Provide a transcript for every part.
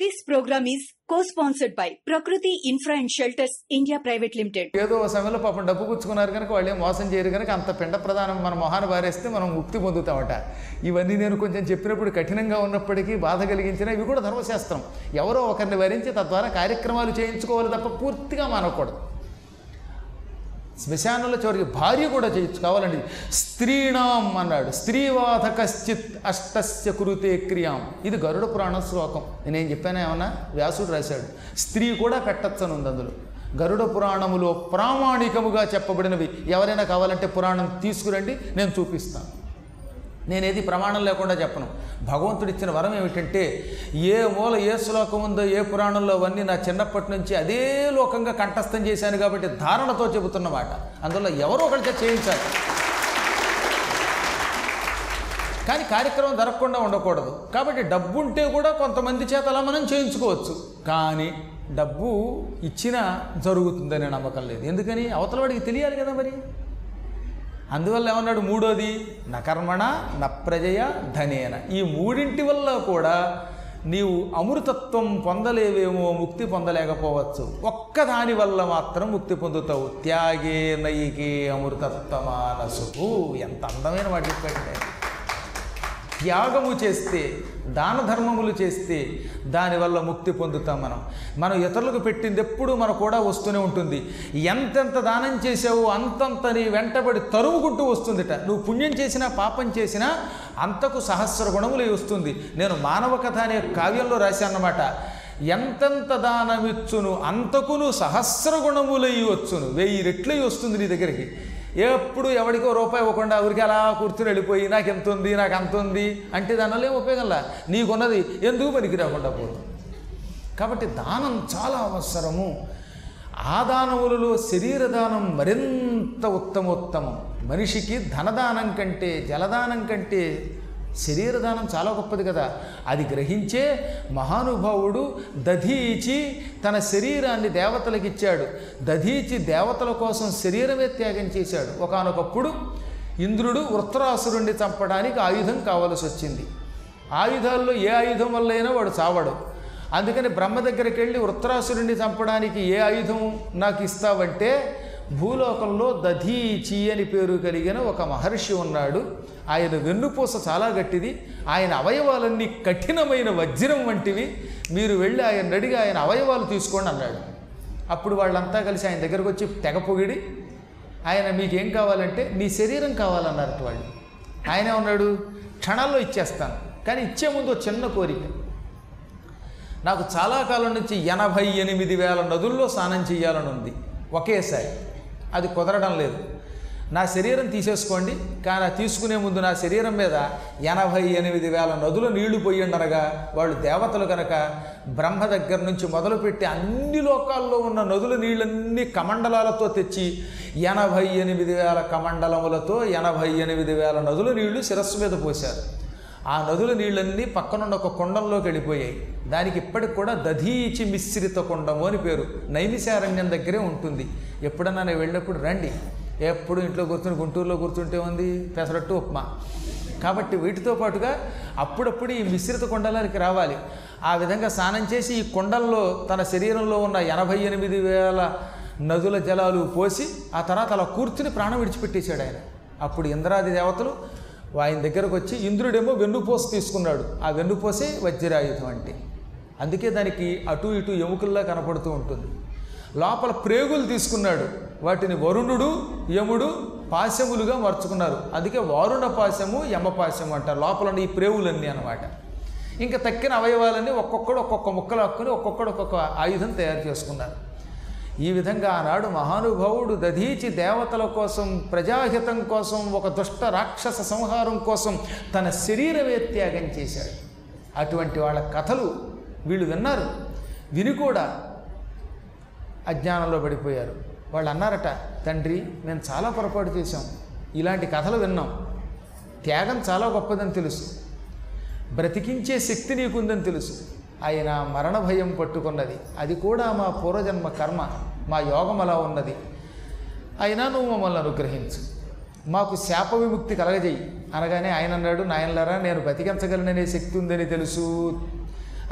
This program is co sponsored by Prakruthi infra and shelters India private limited ఏదో ఒక సమయంలో పాపం డబ్బు పుచ్చుకున్నారు కనుక వాళ్ళు ఏం మోసం చేయరు కనుక అంత పిండ ప్రధానం మన మొహాన్ని పారేస్తే మనం ముక్తి పొందుతామట. ఇవన్నీ నేను కొంచెం చెప్పినప్పుడు కఠినంగా ఉన్నప్పటికీ బాధ కలిగించిన ఇవి కూడా ధర్మశాస్త్రం. ఎవరో ఒకరిని వరించి తద్వారా కార్యక్రమాలు చేయించుకోవాలి తప్ప పూర్తిగా మానకూడదు. శ్మశానంలో చివరికి భార్య కూడా చేయొచ్చు. కావాలండి. స్త్రీణాం అన్నాడు. స్త్రీవాధ కశ్చిత్ అష్టస్య కురుతే క్రియాం. ఇది గరుడ పురాణ శ్లోకం. నేను చెప్పాను ఏమన్నా? వ్యాసుడు రాశాడు. స్త్రీ కూడా పెట్టచ్చని ఉంది అందులో. గరుడ పురాణములో ప్రామాణికముగా చెప్పబడినవి. ఎవరైనా కావాలంటే పురాణం తీసుకురండి నేను చూపిస్తాను. నేనేది ప్రమాణం లేకుండా చెప్పను. భగవంతుడు ఇచ్చిన వరం ఏమిటంటే ఏ మూల ఏ శ్లోకం ఉందో ఏ పురాణంలో అవన్నీ నా చిన్నప్పటి నుంచి అదే లోకంగా కంఠస్థం చేశాను కాబట్టి ధారణతో చెబుతున్నమాట అందువల్ల ఎవరో ఒకరితో చేయించాలి. కానీ కార్యక్రమం జరగకుండా ఉండకూడదు. కాబట్టి డబ్బు ఉంటే కూడా కొంతమంది చేత అలా మనం చేయించుకోవచ్చు. కానీ డబ్బు ఇచ్చినా జరుగుతుందనే నమ్మకం లేదు. ఎందుకని? అవతల వాడికి తెలియాలి కదా మరి. అందువల్ల ఏమన్నాడు మూడోది? నకర్మణ నప్రజయ ధనేన. ఈ మూడింటి వల్ల కూడా నీవు అమృతత్వం పొందలేవేమో ముక్తి పొందలేకపోవచ్చు. ఒక్కదాని వల్ల మాత్రం ముక్తి పొందుతావు. త్యాగే నయికే అమృతత్వమానసు. ఎంత అందమైన వాటి త్యాగము చేస్తే దాన ధర్మములు చేస్తే దానివల్ల ముక్తి పొందుతాం మనం. మనం ఇతరులకు పెట్టింది ఎప్పుడు మన కూడా వస్తూనే ఉంటుంది. ఎంతెంత దానం చేసావో అంతంత నీ వెంటబడి తరుముకుంటూ వస్తుందిట. నువ్వు పుణ్యం చేసినా పాపం చేసినా అంతకు సహస్ర గుణములు వస్తుంది. నేను మానవ కథ అనే కావ్యంలో రాశానమాట ఎంతెంత దానమిచ్చును అంతకును సహస్ర గుణములై వచ్చును. వెయ్యి రెట్లయి వస్తుంది నీ దగ్గరికి. ఎప్పుడు ఎవడికో రూపాయి ఇవ్వకుండా ఊరికి అలా కూర్చుని వెళ్ళిపోయి నాకు ఎంత ఉంది నాకు అంత ఉంది అంటే దానివల్ల ఏం ఉపయోగంలా నీకున్నది ఎందుకు పనికి రాకుండా పోదు? కాబట్టి దానం చాలా అవసరము. ఆ దానములలో శరీర దానం మరింత ఉత్తమోత్తమం. మనిషికి ధనదానం కంటే జలదానం కంటే శరీరదానం చాలా గొప్పది కదా. అది గ్రహించే మహానుభావుడు దధీచి తన శరీరాన్ని దేవతలకు ఇచ్చాడు. దధీచి దేవతల కోసం శరీరమే త్యాగం చేశాడు. ఒకానొకప్పుడు ఇంద్రుడు వృత్రాసురుణ్ణి చంపడానికి ఆయుధం కావలసి వచ్చింది ఆయుధాల్లో ఏ ఆయుధం వల్లైనా వాడు చావడు. అందుకని బ్రహ్మ దగ్గరికి వెళ్ళి వృత్రాసురుణ్ణి చంపడానికి ఏ ఆయుధం నాకు ఇస్తావంటే భూలోకంలో దధీచి అని పేరు కలిగిన ఒక మహర్షి ఉన్నాడు. ఆయన వెన్నుపూస చాలా గట్టిది. ఆయన అవయవాలన్నీ కఠినమైన వజ్రం వంటివి. మీరు వెళ్ళి ఆయన అడిగి ఆయన అవయవాలు తీసుకోండి అన్నాడు. అప్పుడు వాళ్ళంతా కలిసి ఆయన దగ్గరకు వచ్చి తెగ పొగిడి ఆయన మీకేం కావాలంటే నీ శరీరం కావాలన్నారు వాళ్ళు. ఆయన ఉన్నాడు క్షణాల్లో ఇచ్చేస్తాను కానీ ఇచ్చే ముందు చిన్న కోరిక. నాకు చాలా కాలం నుంచి ఎనభై ఎనిమిది వేల నదుల్లో స్నానం చేయాలని ఉంది. ఒకేసారి. అది కుదరడం లేదు. నా శరీరం తీసేసుకోండి కానీ తీసుకునే ముందు నా శరీరం మీద ఎనభై ఎనిమిది వేల నదులు నీళ్ళు పోయిండనగా వాళ్ళు దేవతలు కనుక బ్రహ్మ దగ్గర నుంచి మొదలుపెట్టి అన్ని లోకాల్లో ఉన్న నదుల నీళ్ళన్నీ కమండలాలతో తెచ్చి ఎనభై ఎనిమిది వేల కమండలములతో ఎనభై ఎనిమిది వేల నదుల నీళ్ళు శిరస్సు మీద పోశారు. ఆ నదుల నీళ్ళన్నీ పక్కనున్న ఒక కొండంలోకి వెళ్ళిపోయాయి. దానికి ఇప్పటికి కూడా దధీచి మిశ్రిత కొండము అని పేరు. నైమిశారణ్యం దగ్గరే ఉంటుంది. ఎప్పుడన్నా నేను వెళ్ళినప్పుడు రండి. ఎప్పుడు ఇంట్లో కూర్చుని గుంటూరులో కూర్చుంటే ఉంది? పెసరట్టు ఉప్మా. కాబట్టి వీటితో పాటుగా అప్పుడప్పుడు ఈ మిశ్రిత కొండలకి రావాలి. ఆ విధంగా స్నానం చేసి ఈ కొండల్లో తన శరీరంలో ఉన్న ఎనభై ఎనిమిది వేల నదుల జలాలు పోసి ఆ తర్వాత అలా కూర్చుని ప్రాణం విడిచిపెట్టేశాడు ఆయన. అప్పుడు ఇంద్రాది దేవతలు ఆయన దగ్గరకు వచ్చి ఇంద్రుడేమో వెన్నుపోస తీసుకున్నాడు. ఆ వెన్నుపోసే వజ్రాయుధం అంటే. అందుకే దానికి అటు ఇటు ఎముకల్లా కనపడుతూ ఉంటుంది. లోపల ప్రేగులు తీసుకున్నాడు. వాటిని వరుణుడు యముడు పాశములుగా మార్చుకున్నారు. అందుకే వారుణ పాశము యమపాశము అంటారు. లోపల ఉన్న ఈ ప్రేవులన్నీ అనమాట ఇంకా తక్కిన అవయవాలన్నీ ఒక్కొక్కడు ఒక్కొక్క ముక్కలు హక్కుని ఒక్కొక్కడు ఒక్కొక్క ఆయుధం తయారు చేసుకున్నారు. ఈ విధంగా ఆనాడు మహానుభావుడు దధీచి దేవతల కోసం ప్రజాహితం కోసం ఒక దుష్ట రాక్షస సంహారం కోసం తన శరీరమే త్యాగం చేశాడు. అటువంటి వాళ్ళ కథలు వీళ్ళు విన్నారు. విని కూడా అజ్ఞానంలో పడిపోయారు. వాళ్ళు అన్నారట తండ్రి మేము చాలా పొరపాటు చేశాం. ఇలాంటి కథలు విన్నాం. త్యాగం చాలా గొప్పదని తెలుసు. బ్రతికించే శక్తి నీకుందని తెలుసు. ఆయన మరణ భయం పట్టుకున్నది. అది కూడా మా పూర్వజన్మ కర్మ. మా యోగం అలా ఉన్నది. అయినా నువ్వు మమ్మల్ని అనుగ్రహించు. మాకు శాప విముక్తి కలగజేయి. అనగానే ఆయన అన్నాడు నాయనలారా నేను బతికించగలననే శక్తి ఉందని తెలుసు.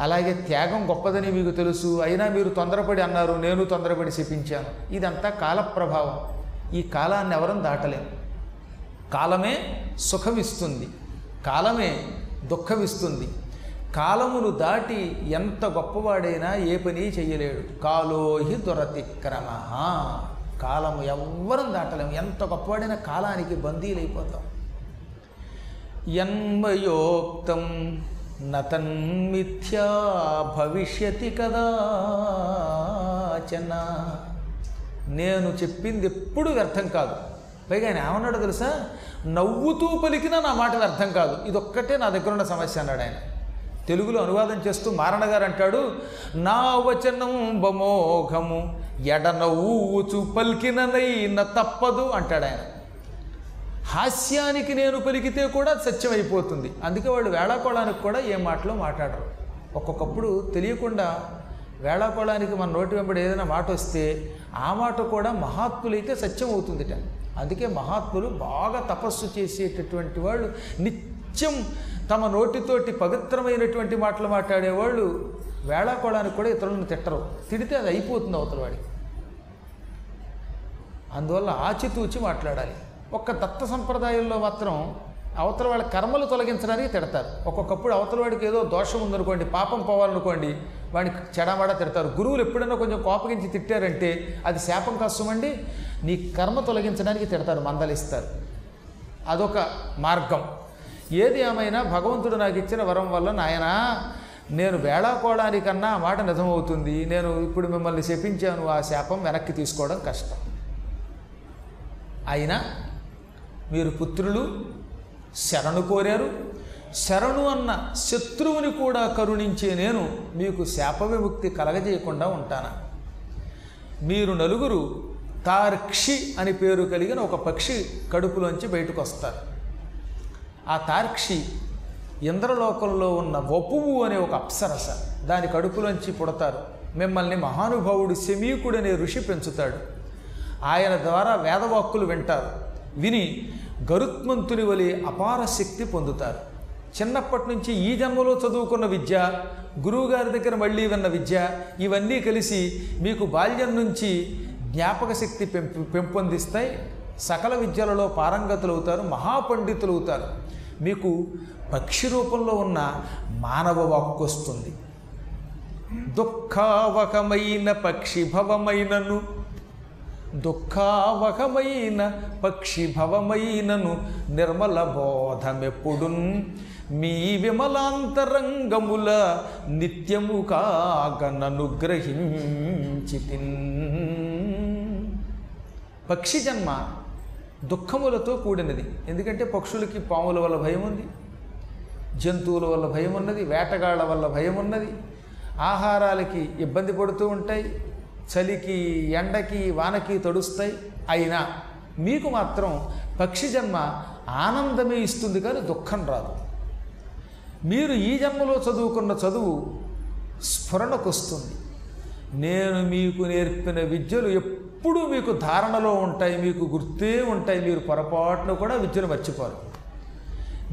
అలాగే త్యాగం గొప్పదని మీకు తెలుసు. అయినా మీరు తొందరపడి అన్నారు నేను తొందరపడి శపించాను. ఇదంతా కాల ప్రభావం. ఈ కాలాన్ని ఎవరం దాటలేం. కాలమే సుఖమిస్తుంది. కాలమే దుఃఖమిస్తుంది. కాలమును దాటి ఎంత గొప్పవాడైనా ఏ పని చెయ్యలేడు కాలోహి దురతిక్రమ. కాలము ఎవ్వరం దాటలేము. ఎంత గొప్పవాడైనా కాలానికి బందీలైపోతాం. ఎన్మయోక్తం నతన్మిథ్యా భవిష్యతి కదా చెన్న నేను చెప్పింది ఎప్పుడు వ్యర్థం కాదు. పైగా ఆయన ఏమన్నాడు తెలుసా? నవ్వుతూ పలికినా నా మాట వ్యర్థం కాదు. ఇదొక్కటే నా దగ్గర ఉన్న సమస్య అన్నాడు ఆయన. తెలుగులో అనువాదం చేస్తూ మారణ గారు అంటాడు నా వచనం బమోఘము ఎడన ఊచు పలికిననైన తప్పదు అంటాడు ఆయన. హాస్యానికి నేను పలికితే కూడా సత్యం అయిపోతుంది అందుకే వాళ్ళు వేళాకోళానికి కూడా ఏ మాటలో మాట్లాడరు. ఒక్కొక్కప్పుడు తెలియకుండా వేళాకోళానికి మన నోటి వెంబడి ఏదైనా మాట వస్తే ఆ మాట కూడా మహాత్ములైతే సత్యం అవుతుందిట అందుకే మహాత్ములు బాగా తపస్సు చేసేటటువంటి వాళ్ళు. నిత్యం తమ నోటితోటి పవిత్రమైనటువంటి మాటలు మాట్లాడేవాళ్ళు వేళాకోళానికి కూడా ఇతరులను తిట్టరు. తిడితే అది అయిపోతుంది అవతల వాడికి. అందువల్ల ఆచితూచి మాట్లాడాలి. ఒక్క దత్త సంప్రదాయంలో మాత్రం అవతల వాళ్ళ కర్మలు తొలగించడానికి తిడతారు. ఒక్కొక్కప్పుడు అవతల వాడికి ఏదో దోషం ఉందనుకోండి పాపం పోవాలనుకోండి వాడిని చెడమడ తిడతారు. గురువులు ఎప్పుడైనా కొంచెం కోపగించి తిట్టారంటే అది శాపం కష్టమండి నీ కర్మ తొలగించడానికి తిడతారు మందలిస్తారు. అదొక మార్గం. ఏది ఏమైనా భగవంతుడు నాకు ఇచ్చిన వరం వల్ల నాయన నేను వేళాకోవడానికన్నా ఆ మాట నిజమవుతుంది. నేను ఇప్పుడు మిమ్మల్ని శపించాను ఆ శాపం వెనక్కి తీసుకోవడం కష్టం. అయినా మీరు పుత్రులు శరణు కోరారు. శరణు అన్న శత్రువుని కూడా కరుణించే నేను మీకు శాప విముక్తి కలగజేయకుండా ఉంటానా? మీరు నలుగురు తార్క్షి అని పేరు కలిగిన ఒక పక్షి కడుపులోంచి బయటకు వస్తారు ఆ తార్క్షి ఇంద్రలోకంలో ఉన్న వపువు అనే ఒక అప్సరస. దాని కడుపులోంచి పుడతారు. మిమ్మల్ని మహానుభావుడు శమీకుడు అనే ఋషి పెంచుతాడు. ఆయన ద్వారా వేదవాక్కులు వింటారు. విని గరుత్మంతుని వలె అపార శక్తి పొందుతారు. చిన్నప్పటి నుంచి ఈ జన్మలో చదువుకున్న విద్య గురువుగారి దగ్గర మళ్ళీ విన్న విద్య ఇవన్నీ కలిసి మీకు బాల్యం నుంచి జ్ఞాపక శక్తి పెంపు పెంపొందిస్తాయి. సకల విద్యలలో పారంగతులు అవుతారు మహాపండితులు అవుతారు మీకు పక్షి రూపంలో ఉన్న మానవ వాక్కు వస్తుంది దుఃఖావకమైన పక్షిభవమైనను దుఃఖావకమైన దుఃఖావహమైన నిర్మల బోధమెప్పుడున్ మీ విమలాంతరంగముల నిత్యము కాగననుగ్రహించి పక్షి జన్మ దుఃఖములతో కూడినది. ఎందుకంటే పక్షులకి పాముల వల్ల భయం ఉంది జంతువుల వల్ల భయం ఉన్నది వేటగాళ్ళ వల్ల భయం ఉన్నది ఆహారాలకి ఇబ్బంది పడుతూ ఉంటాయి చలికి ఎండకి వానకి తడుస్తాయి. అయినా మీకు మాత్రం పక్షి జన్మ ఆనందమే ఇస్తుంది కానీ దుఃఖం రాదు. మీరు ఈ జన్మలో చదువుకున్న చదువు స్ఫురణకు వస్తుంది నేను మీకు నేర్పిన విద్యలు మీకు ధారణలో ఉంటాయి మీకు గుర్తే ఉంటాయి మీరు పొరపాటున కూడా విద్యను మర్చిపోరు.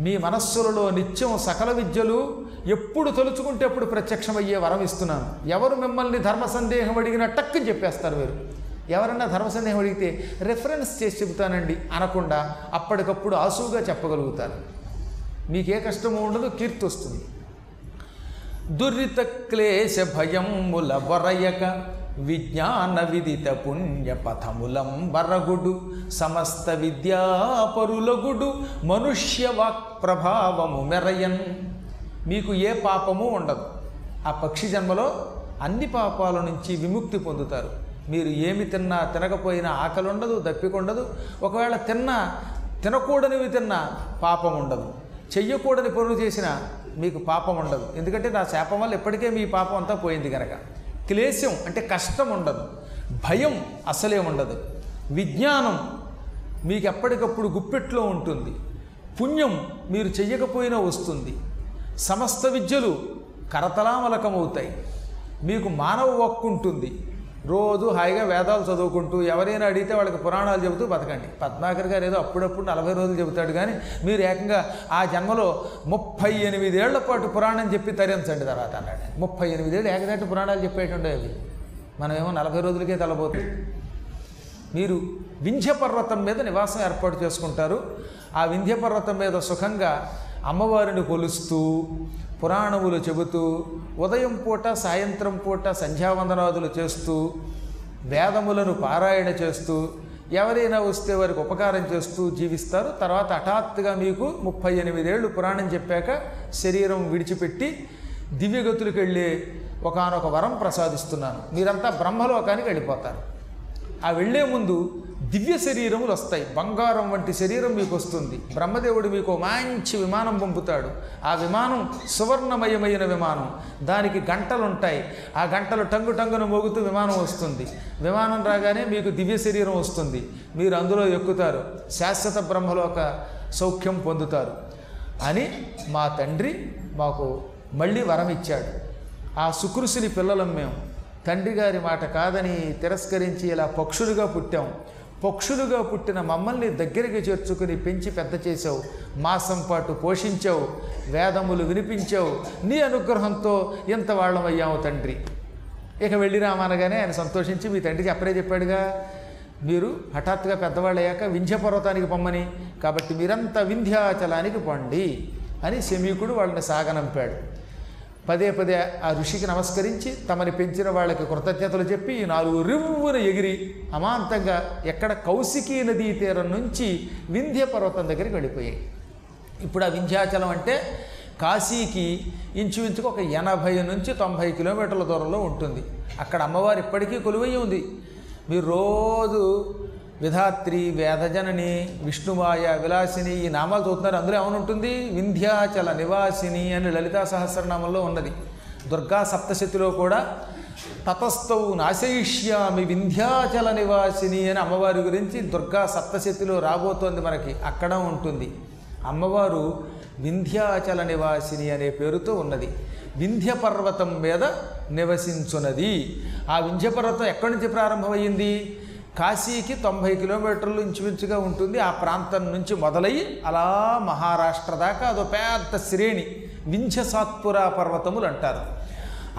మీ మనస్సులలో నిత్యం సకల విద్యలు ఎప్పుడు తలుచుకుంటే అప్పుడు ప్రత్యక్షమయ్యే వరం ఇస్తున్నాను. ఎవరు మిమ్మల్ని ధర్మ సందేహం అడిగినా టక్కు చెప్పేస్తారు మీరు. ఎవరన్నా ధర్మ సందేహం అడిగితే రెఫరెన్స్ చేసి చెబుతానండి అనకుండా అప్పటికప్పుడు ఆసువుగా చెప్పగలుగుతారు. మీకే కష్టము ఉండదు కీర్తి వస్తుంది. దురిత క్లేశ భయముల బొరయక విజ్ఞాన విదిత పుణ్య పథములం బరగుడు సమస్త విద్యాపరులగుడు మనుష్య వాక్ ప్రభావము మెరయన్ మీకు ఏ పాపము ఉండదు. ఆ పక్షి జన్మలో అన్ని పాపాల నుంచి విముక్తి పొందుతారు. మీరు ఏమి తిన్నా తినకపోయినా ఆకలి ఉండదు దప్పిక ఉండదు ఒకవేళ తిన్నా తినకూడనివి తిన్నా పాపం ఉండదు చెయ్యకూడని పనులు చేసినా మీకు పాపం ఉండదు ఎందుకంటే నా శాపం వల్ల ఎప్పటికే మీ పాపం అంతా పోయింది కనుక క్లేశం అంటే కష్టం ఉండదు. భయం అసలే ఉండదు. విజ్ఞానం మీకు ఎప్పటికప్పుడు గుప్పెట్లో ఉంటుంది. పుణ్యం మీరు చెయ్యకపోయినా వస్తుంది. సమస్త విద్యలు కరతలామలకమవుతాయి. మీకు మానవ వక్కు ఉంటుంది. రోజు హాయిగా వేదాలు చదువుకుంటూ ఎవరైనా అడిగితే వాళ్ళకి పురాణాలు చెబుతూ బతకండి. పద్మాకర్ గారు ఏదో అప్పుడప్పుడు నలభై రోజులు చెబుతాడు కానీ మీరు ఏకంగా ఆ జన్మలో ముప్పై ఎనిమిదేళ్ళ పాటు పురాణం చెప్పి తరించండి తర్వాత అన్నాడు. ముప్పై ఎనిమిదేళ్ళు ఏకదాటి పురాణాలు చెప్పేటుండే అవి. మనమేమో నలభై రోజులకే తలబోతుంది మీరు వింధ్యపర్వతం మీద నివాసం ఏర్పాటు చేసుకుంటారు. ఆ వింధ్యపర్వతం మీద సుఖంగా అమ్మవారిని కొలుస్తూ పురాణములు చెబుతూ ఉదయం పూట సాయంత్రం పూట సంధ్యావందనాదులు చేస్తూ వేదములను పారాయణ చేస్తూ ఎవరైనా వస్తే వారికి ఉపకారం చేస్తూ జీవిస్తారు. తర్వాత హఠాత్తుగా మీకు ముప్పై ఎనిమిదేళ్ళు పురాణం చెప్పాక శరీరం విడిచిపెట్టి దివ్యగతులకు వెళ్ళే ఒకనొక వరం ప్రసాదిస్తున్నాను. మీరంతా బ్రహ్మలోకానికి వెళ్ళిపోతారు. ఆ వెళ్ళే ముందు దివ్య శరీరములు వస్తాయి. బంగారం వంటి శరీరం మీకు వస్తుంది బ్రహ్మదేవుడు మీకు మంచి విమానం పంపుతాడు. ఆ విమానం సువర్ణమయమైన విమానం. దానికి గంటలు ఉంటాయి ఆ గంటలు టంగు టంగును మోగుతూ విమానం వస్తుంది. విమానం రాగానే మీకు దివ్య శరీరం వస్తుంది. మీరు అందులో ఎక్కుతారు. శాశ్వత బ్రహ్మలోక సౌఖ్యం పొందుతారు. అని మా తండ్రి మాకు మళ్ళీ వరం ఇచ్చాడు. ఆ సుకృషిని పిల్లలం మేము. తండ్రి గారి మాట కాదని తిరస్కరించి ఇలా పక్షులుగా పుట్టాం. పక్షులుగా పుట్టిన మమ్మల్ని దగ్గరికి చేర్చుకుని పెంచి పెద్ద చేసావు మాసం పాటు పోషించావు. వేదములు వినిపించావు. నీ అనుగ్రహంతో ఇంత వాళ్ళమయ్యాము తండ్రి. ఇక వెళ్ళిరామనగానే ఆయన సంతోషించి మీ తండ్రికి అప్పుడే చెప్పాడుగా మీరు హఠాత్తుగా పెద్దవాళ్ళు అయ్యాక వింధ్య పర్వతానికి పొమ్మని. కాబట్టి మీరంతా వింధ్యాచలానికి పండి అని శమీకుడు వాళ్ళని సాగనంపాడు. పదే పదే ఆ ఋషికి నమస్కరించి తమని పెంచిన వాళ్ళకి కృతజ్ఞతలు చెప్పి ఈ నాలుగు రివ్వున ఎగిరి అమాంతంగా ఎక్కడ కౌశికీ నదీ తీరం నుంచి వింధ్య పర్వతం దగ్గరికి వెళ్ళిపోయాయి. ఇప్పుడు ఆ వింధ్యాచలం అంటే కాశీకి ఇంచుమించుకు ఒక ఎనభై నుంచి తొంభై కిలోమీటర్ల దూరంలో ఉంటుంది. అక్కడ అమ్మవారు ఇప్పటికీ కొలువై ఉంది. మీరు రోజు విధాత్రి వేదజనని విష్ణుమాయ విలాసిని ఈ నామాలు చూస్తున్నారు అందులో ఏమనుంటుంది? వింధ్యాచల నివాసిని అని లలితా సహస్రనామంలో ఉన్నది. దుర్గా సప్తశతిలో కూడా తతస్థౌ నాశయిష్యామి వింధ్యాచల నివాసిని అని అమ్మవారి గురించి దుర్గా సప్తశతిలో రాబోతోంది మనకి. అక్కడ ఉంటుంది. అమ్మవారు వింధ్యాచల నివాసిని అనే పేరుతో ఉన్నది. వింధ్య పర్వతం మీద నివసించున్నది. ఆ వింధ్య పర్వతం ఎక్కడి నుంచి ప్రారంభమైంది కాశీకి తొంభై కిలోమీటర్లు ఇంచుమించుగా ఉంటుంది. ఆ ప్రాంతం నుంచి మొదలయ్యి అలా మహారాష్ట్ర దాకా అదో పెద్ద శ్రేణి వింఛసాత్పుర పర్వతములు అంటారు.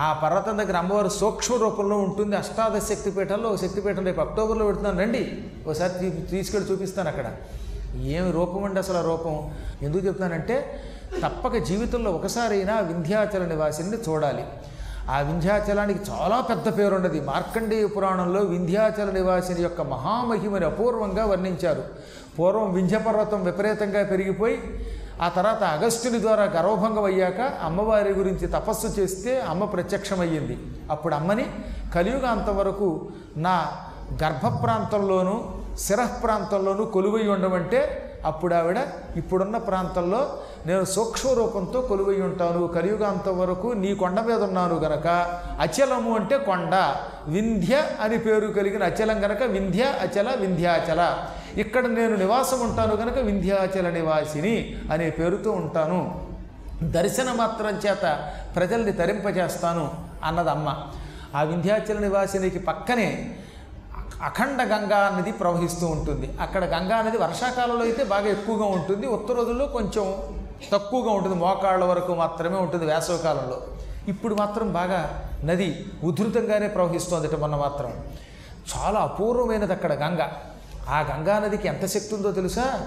ఆ పర్వతం దగ్గర అమ్మవారు సూక్ష్మ రూపంలో ఉంటుంది. అష్టాదశ శక్తిపీఠంలో ఒక శక్తిపీఠం రేపు అక్టోబర్లో పెడుతున్నాను. రండి ఒకసారి తీసుకెళ్ళి చూపిస్తాను అక్కడ. ఏమి రూపం అండి అసలు ఆ రూపం? ఎందుకు చెప్తానంటే తప్పక జీవితంలో ఒకసారైనా వింధ్యాచల నివాసిని చూడాలి. ఆ వింధ్యాచలానికి చాలా పెద్ద పేరున్నది మార్కండేయ పురాణంలో వింధ్యాచల నివాసిని యొక్క మహామహిమని అపూర్వంగా వర్ణించారు. పూర్వం వింధ్యపర్వతం విపరీతంగా పెరిగిపోయి ఆ తర్వాత అగస్త్యుని ద్వారా గర్వభంగం అయ్యాక అమ్మవారి గురించి తపస్సు చేస్తే అమ్మ ప్రత్యక్షమయ్యింది. అప్పుడు అమ్మని కలియుగాంతం వరకు నా గర్భ ప్రాంతంలోనూ శిరః ప్రాంతంలోనూ కొలువై ఉండమంటే అప్పుడు ఆవిడ ఇప్పుడున్న ప్రాంతంలో నేను సూక్ష్మ రూపంతో కొలువై ఉంటాను. కలియుగాంతం వరకు నీ కొండ మీద ఉన్నాను గనక. అచలము అంటే కొండ. వింధ్య అని పేరు కలిగిన అచలం గనక వింధ్య అచల వింధ్యాచల. ఇక్కడ నేను నివాసం ఉంటాను గనక వింధ్యాచల నివాసిని అనే పేరుతో ఉంటాను. దర్శన మాత్రం చేత ప్రజల్ని తరింపజేస్తాను అన్నదమ్మ. ఆ వింధ్యాచల నివాసినికి పక్కనే అఖండ గంగా నది ప్రవహిస్తూ ఉంటుంది. అక్కడ గంగా నది వర్షాకాలంలో అయితే బాగా ఎక్కువగా ఉంటుంది. ఉత్తర రోజుల్లో కొంచెం తక్కువగా ఉంటుంది. మోకాళ్ళ వరకు మాత్రమే ఉంటుంది వేసవకాలంలో ఇప్పుడు మాత్రం బాగా నది ఉధృతంగానే ప్రవహిస్తుంది మొన్న మాత్రం. చాలా అపూర్వమైనది అక్కడ గంగ. ఆ గంగా నదికి ఎంత శక్తి ఉందో తెలుసా?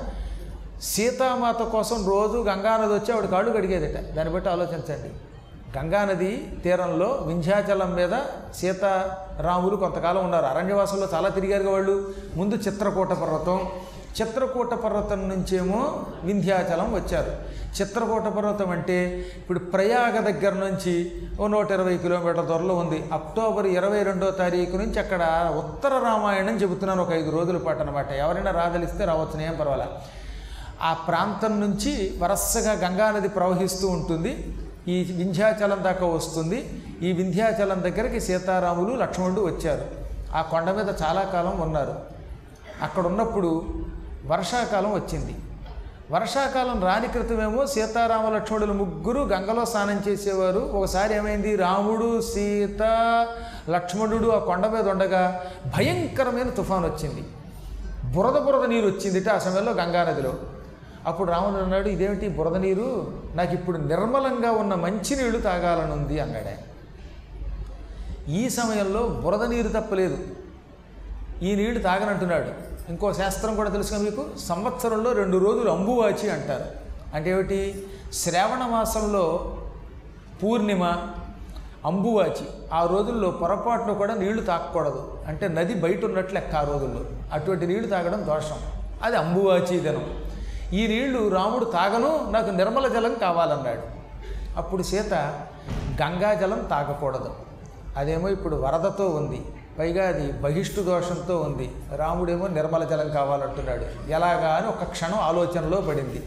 సీతామాత కోసం రోజు గంగానది వచ్చి ఆవిడ కాళ్ళు కడిగేదట. దాన్ని బట్టి ఆలోచించండి. గంగానది తీరంలో వింధ్యాచలం మీద సీతారాములు కొంతకాలం ఉన్నారు. అరణ్యవాసంలో చాలా తిరిగారు వాళ్ళు. ముందు చిత్రకూట పర్వతం. చిత్రకూట పర్వతం నుంచేమో వింధ్యాచలం వచ్చారు. చిత్రకూట పర్వతం అంటే ఇప్పుడు ప్రయాగ దగ్గర నుంచి ఓ నూట ఇరవై కిలోమీటర్ల దూరంలో ఉంది. అక్టోబర్ ఇరవై రెండో తారీఖు నుంచి అక్కడ ఉత్తర రామాయణం చెబుతున్నాను. ఒక ఐదు రోజుల పాటు అనమాట ఎవరైనా రాదలిస్తే రావచ్చు ఏం పర్వాలా. ఆ ప్రాంతం నుంచి వరసగా గంగానది ప్రవహిస్తూ ఉంటుంది. ఈ వింధ్యాచలం దాకా వస్తుంది. ఈ వింధ్యాచలం దగ్గరికి సీతారాములు లక్ష్మణుడు వచ్చారు. ఆ కొండ మీద చాలా కాలం ఉన్నారు. అక్కడ ఉన్నప్పుడు వర్షాకాలం వచ్చింది. వర్షాకాలం రాని క్రితమేమో సీతారామ లక్ష్మణులు ముగ్గురు గంగలో స్నానం చేసేవారు. ఒకసారి ఏమైంది? రాముడు సీత లక్ష్మణుడు ఆ కొండ మీద ఉండగా భయంకరమైన తుఫాన్ వచ్చింది. బురద బురద నీరు వచ్చిందిట ఆ సమయంలో గంగానదిలో అప్పుడు రాముడు అన్నాడు ఇదేమిటి బురద నీరు? నాకు ఇప్పుడు నిర్మలంగా ఉన్న మంచి నీళ్ళు తాగాలనుంది అన్నాడు ఆయన. ఈ సమయంలో బురద నీరు తప్పలేదు. ఈ నీళ్ళు తాగనంటున్నాడు. ఇంకో శాస్త్రం కూడా తెలుసుగా మీకు? సంవత్సరంలో రెండు రోజులు అంబువాచి అంటారు. అంటే ఏమిటి? శ్రావణ మాసంలో పూర్ణిమ అంబువాచి. ఆ రోజుల్లో పొరపాటును కూడా నీళ్ళు తాకకూడదు. అంటే నది బయట ఉన్నట్లు లెక్క ఆ రోజుల్లో. అటువంటి నీళ్ళు తాగడం దోషం. అది అంబువాచి దినం. ఈ నీళ్ళు రాముడు తాగను నాకు నిర్మల జలం కావాలన్నాడు. అప్పుడు సీత గంగా జలం తాగకూడదు. అదేమో ఇప్పుడు వరదతో ఉంది. పైగా అది బహిష్టు దోషంతో ఉంది. రాముడేమో నిర్మల జలం కావాలంటున్నాడు. ఎలాగా అని ఒక క్షణం ఆలోచనలో పడింది.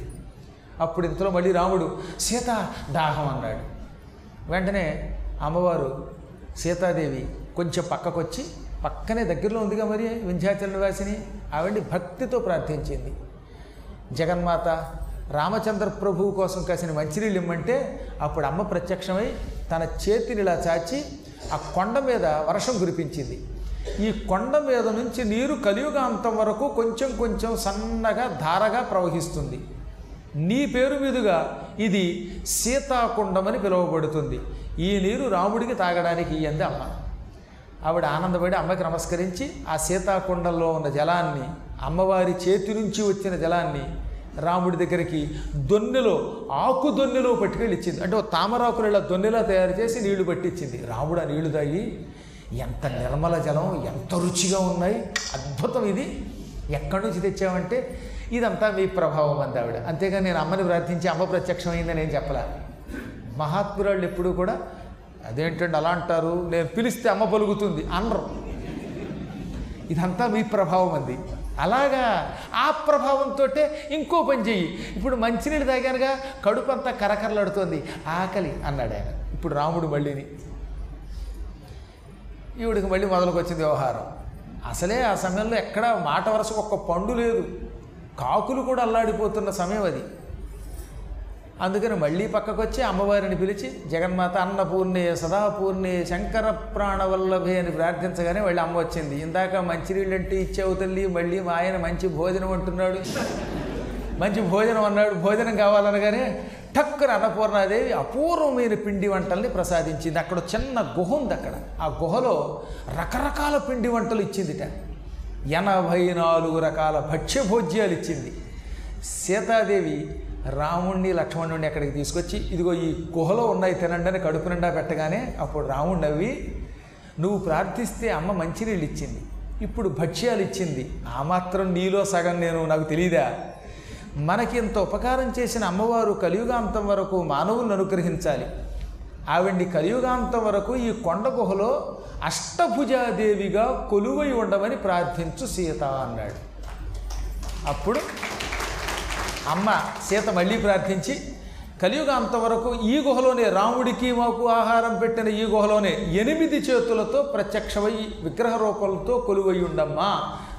అప్పుడు ఇంతలో మళ్ళీ రాముడు సీత దాహం అన్నాడు. వెంటనే అమ్మవారు సీతాదేవి కొంచెం పక్కకొచ్చి పక్కనే దగ్గరలో ఉందిగా మరి వింధ్యాచల నివాసిని. ఆవిడ భక్తితో ప్రార్థించింది. జగన్మాత రామచంద్ర ప్రభువు కోసం కాసిన మంచినీళ్ళు ఇమ్మంటే అప్పుడు అమ్మ ప్రత్యక్షమై తన చేతిని ఇలా చాచి ఆ కొండ మీద వర్షం కురిపించింది. ఈ కొండ మీద నుంచి నీరు కలియుగాంతం వరకు కొంచెం కొంచెం సన్నగా ధారగా ప్రవహిస్తుంది. నీ పేరు మీదుగా ఇది సీతాకుండమని పిలువబడుతుంది. ఈ నీరు రాముడికి తాగడానికి ఇయ్యంది అమ్మ. ఆవిడ ఆనందపడి అమ్మకి నమస్కరించి ఆ సీతాకుండంలో ఉన్న జలాన్ని అమ్మవారి చేతి నుంచి వచ్చిన జలాన్ని రాముడి దగ్గరికి దొన్నెలో ఆకు దొన్నెలో పట్టుకెళ్ళి ఇచ్చింది. అంటే ఓ తామరాకులు ఇలా దొన్నెలా తయారు చేసి నీళ్ళు పట్టించింది. రాముడు ఆ నీళ్ళు తాగి ఎంత నిర్మల జలం ఎంత రుచిగా ఉన్నాయి. అద్భుతం ఇది. ఎక్కడి నుంచి తెచ్చామంటే ఇదంతా మీ ప్రభావం అంది ఆవిడ. అంతేగాని నేను అమ్మని ప్రార్థించి అమ్మ ప్రత్యక్షమైందని ఏం చెప్పలే. మహాత్మురాళ్ళు ఎప్పుడూ కూడా అదేంటండి అలా అంటారు? నేను పిలిస్తే అమ్మ పలుకుతుంది అనరు. ఇదంతా మీ ప్రభావం అంది. అలాగా ఆ ప్రభావంతో ఇంకో పని చెయ్యి. ఇప్పుడు మంచినీళ్ళు తాగానుగా కడుపు అంతా కరకరలాడుతోంది. ఆకలి అన్నాడు ఆయన. ఇప్పుడు రాముడు మళ్ళీని. ఈవిడికి మళ్ళీ మొదలుకొచ్చింది వ్యవహారం. అసలే ఆ సమయంలో ఎక్కడ మాట వరుసకు ఒక్క పండు లేదు. కాకులు కూడా అల్లాడిపోతున్న సమయం అది. అందుకని మళ్ళీ పక్కకు వచ్చి అమ్మవారిని పిలిచి జగన్మాత అన్నపూర్ణే సదాపూర్ణే శంకర ప్రాణవల్లభే అని ప్రార్థించగానే మళ్ళీ అమ్మ వచ్చింది. ఇందాక మంచినీళ్ళంటే ఇచ్చావు తల్లి మళ్ళీ మా ఆయన మంచి భోజనం అంటున్నాడు. మంచి భోజనం అన్నాడు. భోజనం కావాలనగానే టక్కున అన్నపూర్ణాదేవి అపూర్వమైన పిండి వంటల్ని ప్రసాదించింది. అక్కడ చిన్న గుహ ఉంది అక్కడ. ఆ గుహలో రకరకాల పిండి వంటలు ఇచ్చిందిట. ఎనభై నాలుగు రకాల భక్ష్యభోజ్యాలు ఇచ్చింది. సీతాదేవి రాముణ్ణి లక్ష్మణుడిని అక్కడికి తీసుకొచ్చి ఇదిగో ఈ గుహలో ఉన్నాయి తినండి అని కడుపు నిండా పెట్టగానే అప్పుడు రాముడు నవ్వి నువ్వు ప్రార్థిస్తే అమ్మ మంచినీళ్ళు ఇచ్చింది. ఇప్పుడు భక్ష్యాలు ఇచ్చింది. ఆ మాత్రం నీలో సగం నేను నాకు తెలియదా మనకి ఇంత ఉపకారం చేసిన అమ్మవారు కలియుగాంతం వరకు మానవులను అనుగ్రహించాలి. ఆవిడ్ని కలియుగాంతం వరకు ఈ కొండ గుహలో అష్టభుజాదేవిగా కొలువై ఉండమని ప్రార్థించు సీత అన్నాడు. అప్పుడు అమ్మ సీత మళ్ళీ ప్రార్థించి కలియుగ అంతవరకు ఈ గుహలోనే రాముడికి మాకు ఆహారం పెట్టిన ఈ గుహలోనే ఎనిమిది చేతులతో ప్రత్యక్షమై విగ్రహ రూపంతో కొలువై ఉండమ్మా.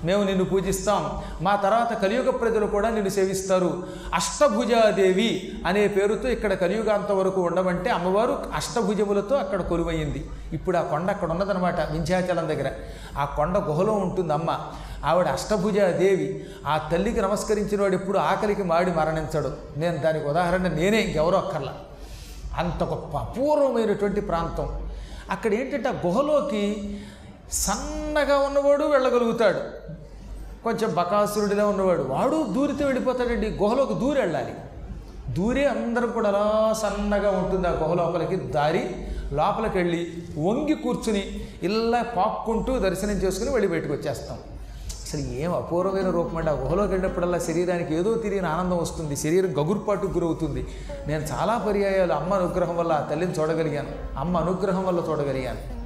మేము నిన్ను పూజిస్తాం. మా తర్వాత కలియుగ ప్రజలు కూడా నిన్ను సేవిస్తారు. అష్టభుజాదేవి అనే పేరుతో ఇక్కడ కలియుగాంత వరకు ఉండమంటే అమ్మవారు అష్టభుజములతో అక్కడ కొలువయ్యింది ఇప్పుడు ఆ కొండ అక్కడ ఉన్నదనమాట వింధ్యాచలం దగ్గర. ఆ కొండ గుహలో ఉంటుంది అమ్మ ఆవిడ అష్టభుజాదేవి. ఆ తల్లికి నమస్కరించిన వాడు ఎప్పుడు ఆకలికి మాడి మరణించడు. నేను దానికి ఉదాహరణ నేనే ఇంకెవరో అంత గొప్ప అపూర్వమైనటువంటి ప్రాంతం. అక్కడ ఏంటంటే ఆ గుహలోకి సన్నగా ఉన్నవాడు వెళ్ళగలుగుతాడు. కొంచెం బకాసురుడిలా ఉన్నవాడు. వాడు దూరితే వెళ్ళిపోతాడండి. గుహలోకి దూరి వెళ్ళాలి. దూరే అందరం కూడా అలా సన్నగా ఉంటుంది ఆ గుహ లోపలికి. దారి లోపలికి వెళ్ళి వంగి కూర్చుని ఇలా పాక్కుంటూ దర్శనం చేసుకుని వెళ్ళి బయటకు వచ్చేస్తాం. అసలు ఏం అపూర్వమైన రూపం అండి. ఆ గుహలోకి వెళ్ళినప్పుడల్లా శరీరానికి ఏదో తెలియని ఆనందం వస్తుంది. శరీరం గగుర్పాటుకు గురవుతుంది. నేను చాలా పర్యాయాలు అమ్మ అనుగ్రహం వల్ల ఆ తల్లిని చూడగలిగాను. అమ్మ అనుగ్రహం వల్ల చూడగలిగాను.